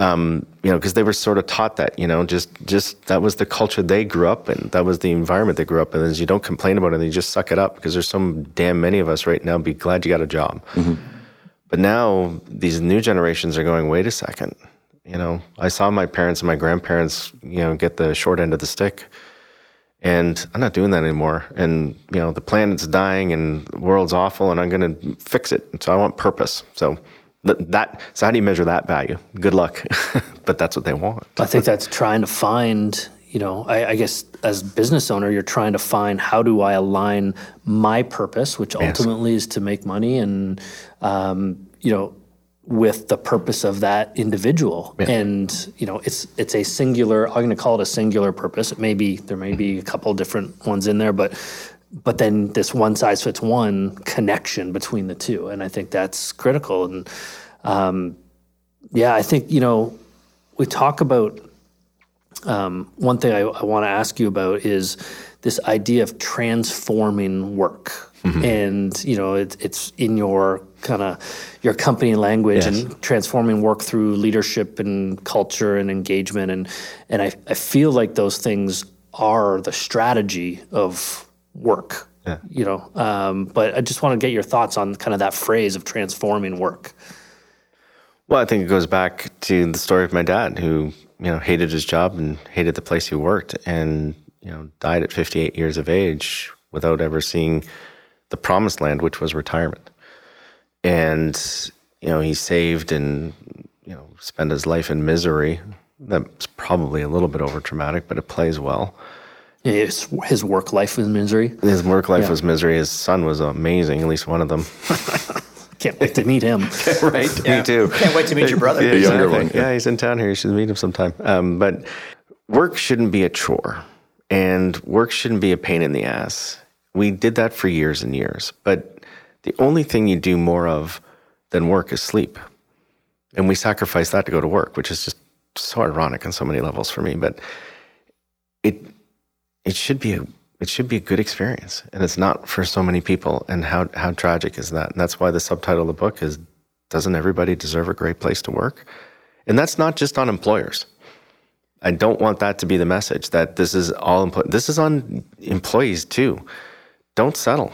Um, you know, because they were sort of taught that, you know, just just that was the culture they grew up in. That was the environment they grew up in. Is you don't complain about it, you just suck it up because there's so damn many of us right now. Be glad you got a job. But now these new generations are going, wait a second. You know, I saw my parents and my grandparents, you know, get the short end of the stick. And I'm not doing that anymore. And, you know, the planet's dying and the world's awful and I'm going to fix it. So I want purpose. So th- that, so how do you measure that value? Good luck. *laughs* but that's what they want. I think that's trying to find, you know, I, I guess as business owner, you're trying to find how do I align my purpose, which ultimately is to make money, and um, you know, with the purpose of that individual. And you know, it's it's a singular. I'm going to call it a singular purpose. It may be there may be a couple different ones in there, but but then this one size fits one connection between the two, and I think that's critical. And um, yeah, I think you know, we talk about um, one thing I, I want to ask you about is this idea of transforming work. And you know it, it's in your kind of your company language and transforming work through leadership and culture and engagement and and I, I feel like those things are the strategy of work. You know, um, but I just want to get your thoughts on kind of that phrase of transforming work. Well, I think it goes back to the story of my dad, who you know hated his job and hated the place he worked, and you know died at 58 years of age without ever seeing the promised land, which was retirement. And you know he saved and you know spent his life in misery. That's probably a little bit over dramatic, but it plays well. His, his work life was misery. His work life was misery. His son was amazing, at least one of them. *laughs* Can't wait to meet him. *laughs* right? Me too. Can't wait to meet your brother. Yeah, younger exactly. one, yeah. Yeah, he's in town here. You should meet him sometime. Um, but work shouldn't be a chore, and work shouldn't be a pain in the ass. We did that for years and years. But the only thing you do more of than work is sleep, and we sacrifice that to go to work, which is just so ironic on so many levels for me. But it it should be a it should be a good experience, and it's not for so many people. And how how tragic is that? And that's why the subtitle of the book is "Doesn't everybody deserve a great place to work?" And that's not just on employers. I don't want that to be the message that this is all employ- this is on employees too. Don't settle.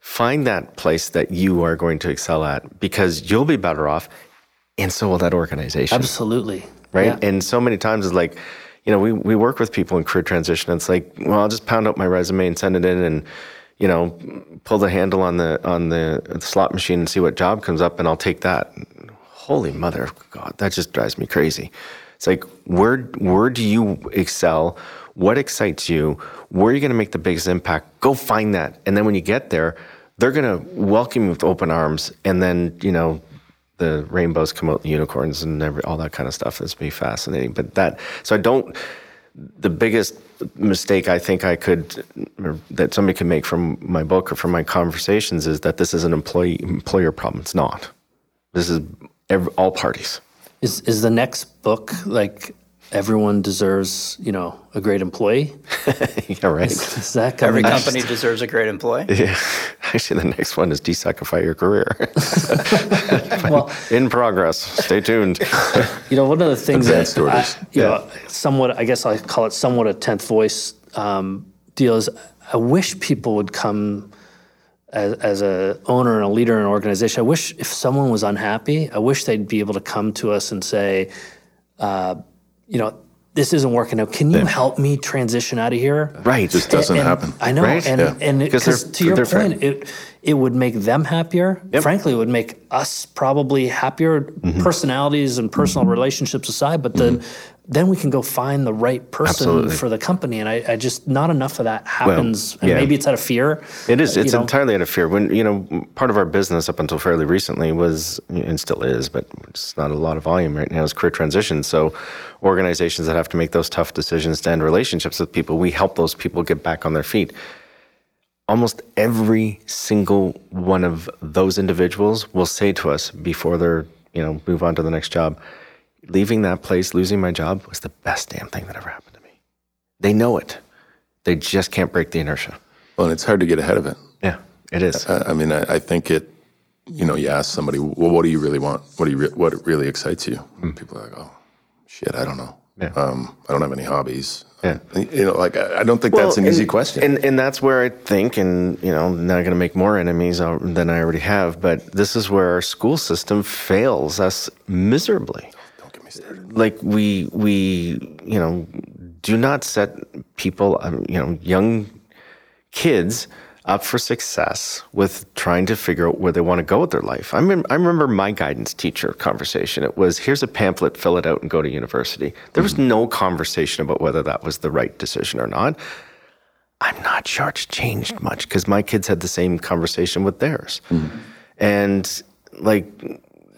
Find that place that you are going to excel at because you'll be better off, and so will that organization Absolutely. right? Yeah. And so many times it's like, you know, we, we work with people in career transition. It's like, well, I'll just pound out my resume and send it in and, you know, pull the handle on the on the slot machine and see what job comes up and I'll take that. Holy mother of God, that just drives me crazy. It's like where where do you excel? What excites you? Where are you going to make the biggest impact? Go find that. And then when you get there, they're going to welcome you with open arms. And then, you know, the rainbows come out, the unicorns, and every, all that kind of stuff. It's be fascinating. But that, so I don't. The biggest mistake I think I could, that somebody could make from my book or from my conversations is that this is an employee employer problem. It's not. This is every, all parties. Is is the next book like everyone deserves, you know, a great employee? *laughs* yeah, right. Is that Every company deserves a great employee. Yeah. *laughs* Actually, the next one is desuckify your career. *laughs* Well, In progress. Stay tuned. you know, one of the things that I, you know, somewhat, I guess I call it somewhat a tenth voice um, deal is I wish people would come as, as a owner and a leader in an organization. I wish if someone was unhappy, I wish they'd be able to come to us and say, uh, you know, this isn't working out. Can you help me transition out of here? Right. Just doesn't And- happen. I know, Right? and Yeah. and Because because to your they're fair. point, it it would make them happier. Frankly, it would make us probably happier. Mm-hmm. Personalities and personal relationships aside, but then then we can go find the right person Absolutely. for the company. And I, I just not enough of that happens. and yeah. maybe it's out of fear. It is. uh, It's know. entirely out of fear. When you know, part of our business up until fairly recently was, and still is, but it's not a lot of volume right now. Is career transition. So, organizations that have to make those tough decisions to end relationships with people, we help those people get back on their feet. Almost every single one of those individuals will say to us before they're, you know, move on to the next job, leaving that place, losing my job was the best damn thing that ever happened to me. They know it. They just can't break the inertia. Well, and it's hard to get ahead of it. Yeah. It is. I, I mean, I, I think it. You know, you ask somebody, well, what do you really want? What do you? Re- what really excites you? And people are like, oh, shit, I don't know. Yeah. Um, I don't have any hobbies. Yeah. You know, like I, I don't think that's an and, easy question. And and that's where I think, and you know, I'm not going to make more enemies uh, than I already have. But this is where our school system fails us miserably. Like we we you know do not set people um, you know young kids up for success with trying to figure out where they want to go with their life. I, mean, I remember my guidance teacher conversation. It was here's a pamphlet, fill it out, and go to university. There was no conversation about whether that was the right decision or not. I'm not sure it's changed much because my kids had the same conversation with theirs. And like,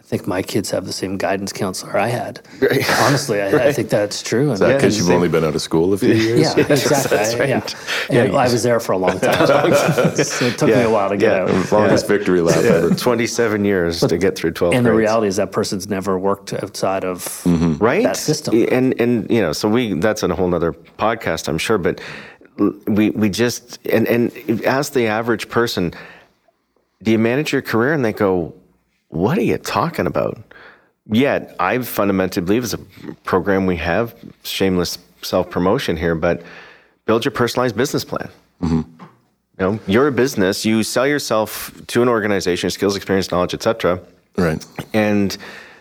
I think my kids have the same guidance counselor I had. *laughs* Honestly, I, I think that's true. And Because Yeah, you've same. only been out of school a few years. yeah, *laughs* exactly. I- Yeah, yeah. I was there for a long time, *laughs* so it took me a while to get Yeah. out. Longest victory lap ever. 27 years to get through 12 And the reality is that person's never worked outside of mm-hmm. right that system. and and you know so we that's a whole nother podcast i'm sure but we we just and and ask the average person do you manage your career and they go what are you talking about yet i fundamentally believe as a program we have shameless self-promotion here but build your personalized business plan mm-hmm. you know you're a business you sell yourself to an organization skills experience knowledge etc Right. and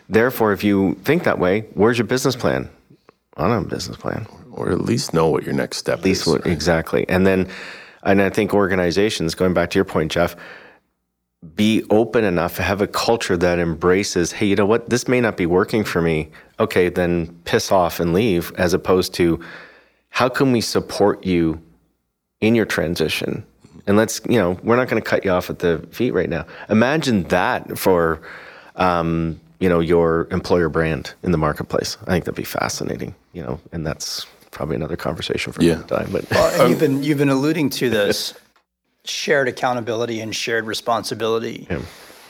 therefore, if you think that way, where's your business plan? I don't have a business plan. Or at least know what your next step At least is. what, exactly. And then, and I think organizations, going back to your point, Jeff, be open enough, have a culture that embraces, hey, you know what, this may not be working for me. Okay, then piss off and leave, as opposed to, how can we support you in your transition? And let's, you know, we're not going to cut you off at the feet right now. Imagine that for, um, you know, your employer brand in the marketplace. I think that'd be fascinating, you know, and that's probably another conversation for Yeah. another time. But Well, you've been you've been alluding to this *laughs* shared accountability and shared responsibility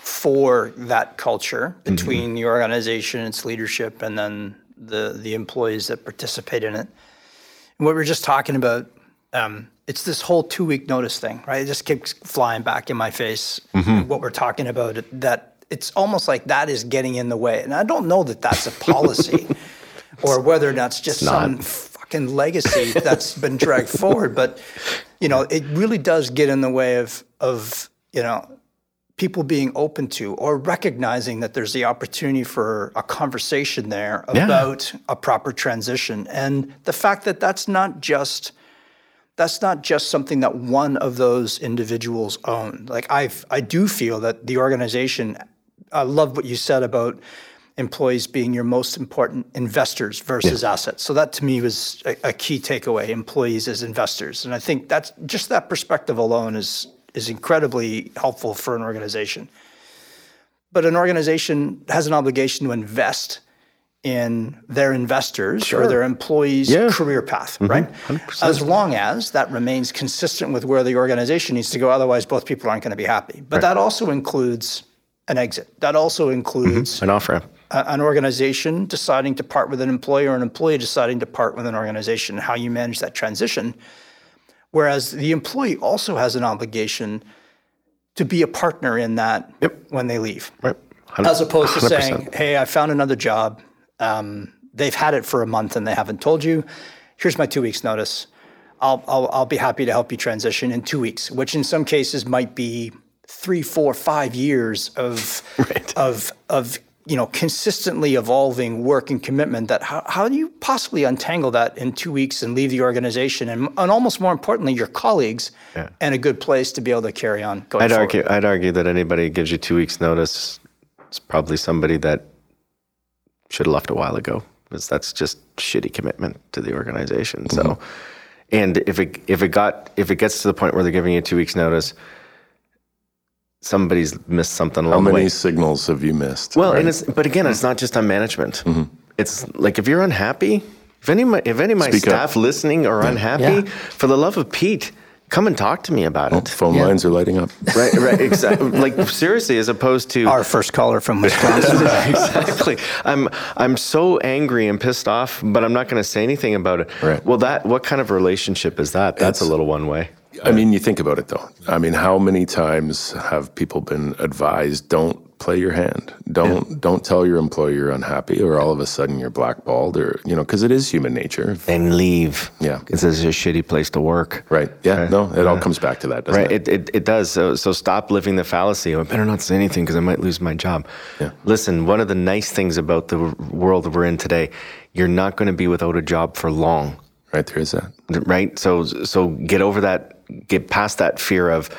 for that culture between the organization, its leadership, and then the the employees that participate in it. And what we we're just talking about, um, it's this whole two week notice thing, right? It just keeps flying back in my face. What we're talking about that it's almost like that is getting in the way, and I don't know that that's a policy *laughs* or whether that's just some fucking legacy that's *laughs* been dragged forward. But you know, it really does get in the way of of you know people being open to or recognizing that there's the opportunity for a conversation there about a proper transition. And the fact that that's not just that's not just something that one of those individuals own. Like i i do feel that the organization i love what you said about employees being your most important investors versus assets so that to me was a, a key takeaway employees as investors and i think that's just that perspective alone is is incredibly helpful for an organization but an organization has an obligation to invest in their investors or their employees' Yeah. career path, mm-hmm. right? As long as that remains consistent with where the organization needs to go. Otherwise, both people aren't going to be happy. But that also includes an exit. That also includes mm-hmm. an off ramp. An organization deciding to part with an employee or an employee deciding to part with an organization, how you manage that transition. Whereas the employee also has an obligation to be a partner in that when they leave Right. as opposed to 100%. saying, "Hey, I found another job. Um, they've had it for a month and they haven't told you. Here's my two weeks notice. I'll, I'll I'll be happy to help you transition in two weeks, which in some cases might be three, four, five years of *laughs* of of you know consistently evolving work and commitment. That how, how do you possibly untangle that in two weeks and leave the organization and, and almost more importantly your colleagues and a good place to be able to carry on going I'd forward. argue. I'd argue that anybody gives you two weeks notice is probably somebody that should have left a while ago, because that's just shitty commitment to the organization. So, mm-hmm. and if it if it got if it gets to the point where they're giving you two weeks notice, somebody's missed something How along the many signals have you missed? Well, right? and it's but again, it's not just on management. Mm-hmm. It's like if you're unhappy, if any of my, if any of my Speak up. staff listening are unhappy, Yeah. for the love of Pete, come and talk to me about oh, it. phone Yeah. lines are lighting up. *laughs* Right, right, exactly. like seriously, as opposed to Our first caller from Wisconsin. *laughs* exactly. I'm I'm so angry and pissed off, but I'm not going to say anything about it. Right. Well, that what kind of relationship is that? That's a little one way. I mean, you think about it though. I mean, how many times have people been advised don't play your hand? Don't don't tell your employer you're unhappy, or all of a sudden you're blackballed, or you know, because it is human nature. And leave. Yeah. Because it's a shitty place to work. Right? Yeah. No, it all comes back to that, doesn't Right, it? it, it, it does. So, so stop living the fallacy. I better not say anything because I might lose my job. Yeah. Listen, one of the nice things about the world we're in today, you're not going to be without a job for long. Right. There is that. right? So so get over that, get past that fear of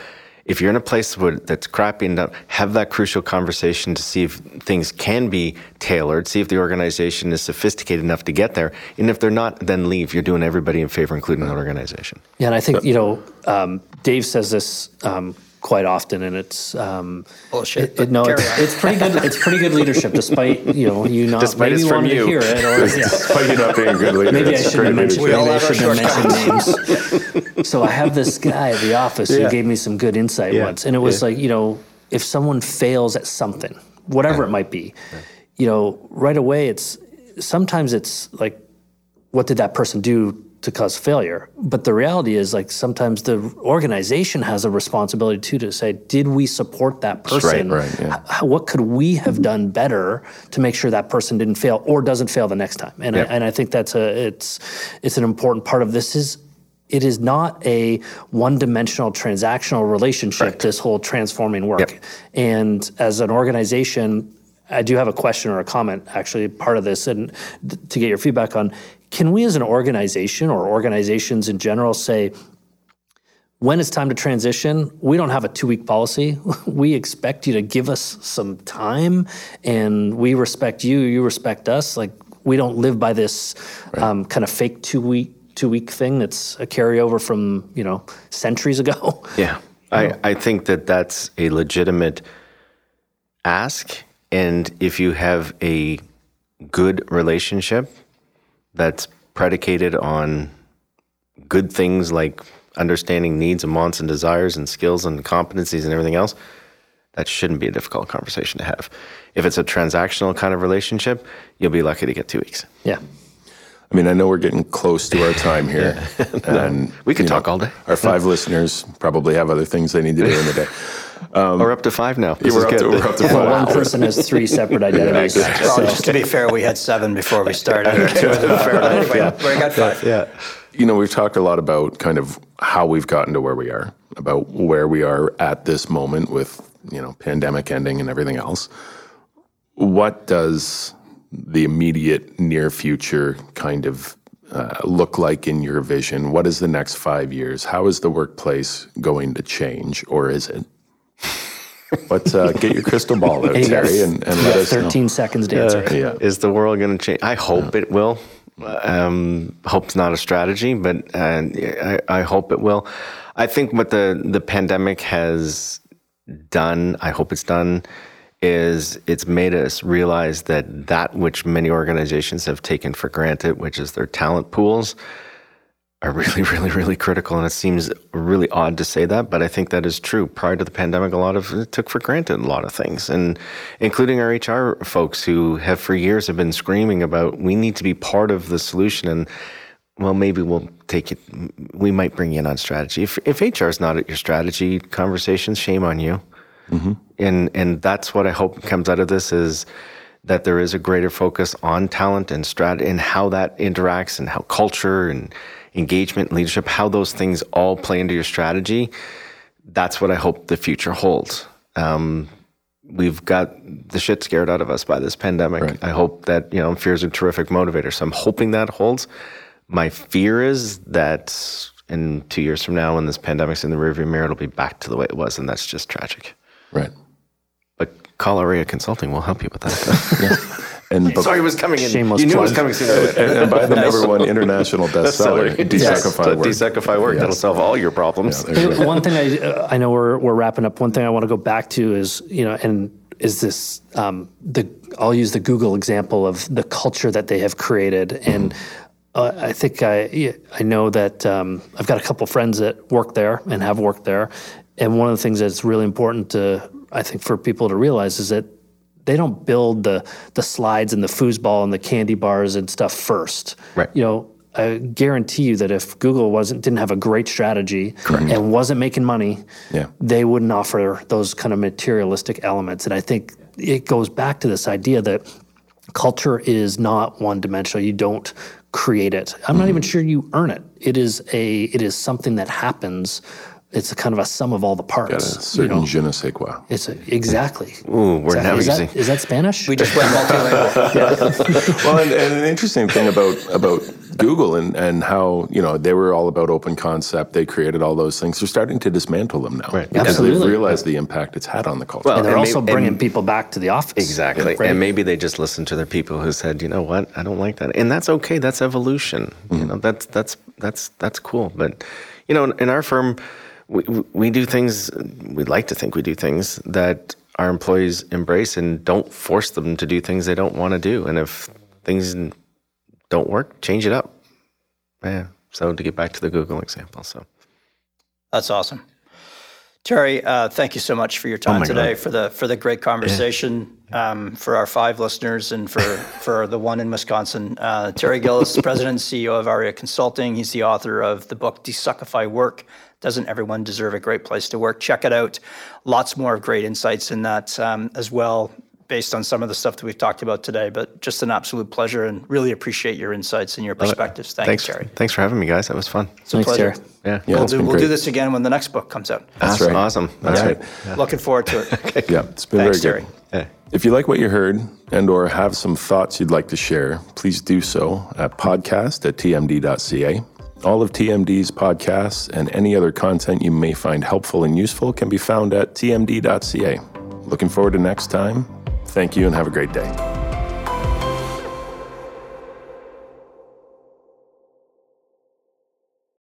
if you're in a place where that's crappy and have that crucial conversation to see if things can be tailored, see if the organization is sophisticated enough to get there, and if they're not, then leave. You're doing everybody in favor, including the organization. Yeah, and I think you know um, Dave says this um, quite often, and it's um, Bullshit, It, it- no, it's, it's pretty good. It's pretty good leadership, despite you know you not Despite maybe from wanting you. to hear it, or *laughs* yeah. Despite you not being a good leader, Maybe I shouldn't have great mentioned. We all Maybe I have our shouldn't have mentioned names. so I have this guy at the office Yeah. who gave me some good insight Yeah. once, and it was Yeah. like you know, if someone fails at something, whatever it might be, you know, right away it's sometimes it's like, what did that person do to cause failure? But the reality is like sometimes the organization has a responsibility too to say, did we support that person? right, right, yeah. What could we have done better to make sure that person didn't fail or doesn't fail the next time? And Yeah. I, and I think that's a it's it's an important part of this is it is not a one-dimensional transactional relationship this whole transforming work Yep. and as an organization i do have a question or a comment actually part of this and th- to get your feedback on can we as an organization or organizations in general say when it's time to transition, we don't have a two week policy. *laughs* We expect you to give us some time and we respect you, you respect us. Like we don't live by this um, kind of fake two week two week thing that's a carryover from, you know, centuries ago. *laughs* Yeah. I, I think that that's a legitimate ask. And if you have a good relationship that's predicated on good things like understanding needs and wants and desires and skills and competencies and everything else, that shouldn't be a difficult conversation to have. If it's a transactional kind of relationship, you'll be lucky to get two weeks. yeah. I mean, I know we're getting close to our time here, *laughs* and We could you talk all day. Our five listeners probably have other things they need to do in the day. *laughs* We're up to five now. This we're, is up good. to, we're up to Well, one person has three separate *laughs* identities. Well, so- just to be fair, we had seven before we started. Two of them we got five. yeah. You know, we've talked a lot about kind of how we've gotten to where we are, about where we are at this moment with, you know, pandemic ending and everything else. What does the immediate near future kind of uh, look like in your vision? What is the next five years? How is the workplace going to change, or is it? But uh, get your crystal ball out, *laughs* And Terry, and, and let got us know. 13 seconds to answer. Yeah. Is the world going to change? I hope it will. Um, hope's not a strategy, but uh, I, I hope it will. I think what the, the pandemic has done, I hope it's done, is it's made us realize that that which many organizations have taken for granted, which is their talent pools, are really, *laughs* really, really critical. And it seems really odd to say that, but I think that is true. Prior to the pandemic, a lot of it took for granted a lot of things, and including our HR folks who have for years have been screaming about we need to be part of the solution. And well, maybe we'll take it. We might bring you in on strategy. If, if HR is not at your strategy conversations, shame on you. Mm-hmm. And and that's what I hope comes out of this is that there is a greater focus on talent and strat and how that interacts and how culture and engagement, leadership, how those things all play into your strategy. That's what I hope the future holds. Um, we've got the shit scared out of us by this pandemic. I hope that you know fear is a terrific motivator. So I'm hoping that holds. My fear is that in two years from now, when this pandemic's in the rearview mirror, it'll be back to the way it was, and that's just tragic. Right. But call Ahria Consulting will help you with that. *laughs* And but, Sorry, it was coming in. Shameless you knew it was coming sooner. and, and by the number one *laughs* international bestseller, Desuckify Work. Desuckify work. That'll solve all your problems. There you one thing I uh, I know we're we're wrapping up. One thing I want to go back to is you know and is this um, the I'll use the Google example of the culture that they have created and. Uh, I think I I know that um, I've got a couple friends that work there and have worked there, and one of the things that's really important to I think for people to realize is that they don't build the the slides and the foosball and the candy bars and stuff first. Right. You know, I guarantee you that if Google wasn't didn't have a great strategy and wasn't making money, Yeah. they wouldn't offer those kind of materialistic elements. And I think it goes back to this idea that culture is not one dimensional. You don't create it. I'm not even mm-hmm. sure you earn it. It is a it is something that happens. It's a kind of a sum of all the Got a parts. certain je ne sais quoi. It's a, exactly. Ooh, we're now Is using. that, is that Spanish? We just went multilingual. *laughs* well, and, and an interesting thing about about Google and, and how you know they were all about open concept. They created all those things. They're starting to dismantle them now Right. because Absolutely. they've realized the impact it's had on the culture. Well, and they're and also maybe- bringing and- people back to the office. Exactly. Right. And maybe they just listened to their people who said, you know what, I don't like that. And that's okay. That's evolution. You mm-hmm. know, that's that's that's that's cool. But you know, in our firm, we we do things we like to think we do things that our employees embrace and don't force them to do things they don't want to do. And if things don't work, change it up. Yeah. So to get back to the Google example, so That's awesome. Terry, uh, thank you so much for your time my today, God. for the for the great conversation. Um, for our five listeners and for *laughs* for the one in Wisconsin, uh, Terry Gillis, *laughs* President and CEO of Ahria Consulting. He's the author of the book Desuckify Work. Doesn't everyone deserve a great place to work? Check it out. Lots more of great insights in that um, as well, based on some of the stuff that we've talked about today. But just an absolute pleasure, and really appreciate your insights and your perspectives. Thanks, thanks, Terry. thanks for having me, guys. That was fun. It's a Thanks, pleasure. Terry. Yeah. Yeah, we'll do, we'll do this again when the next book comes out. That's right. awesome. That's All right. right. Looking forward to it. *laughs* Yeah, it's been Thanks, very Terry. good. Yeah. If you like what you heard and or have some thoughts you'd like to share, please do so at podcast at tmd.ca. All of TMD's podcasts and any other content you may find helpful and useful can be found at tmd.ca. Looking forward to next time. Thank you and have a great day.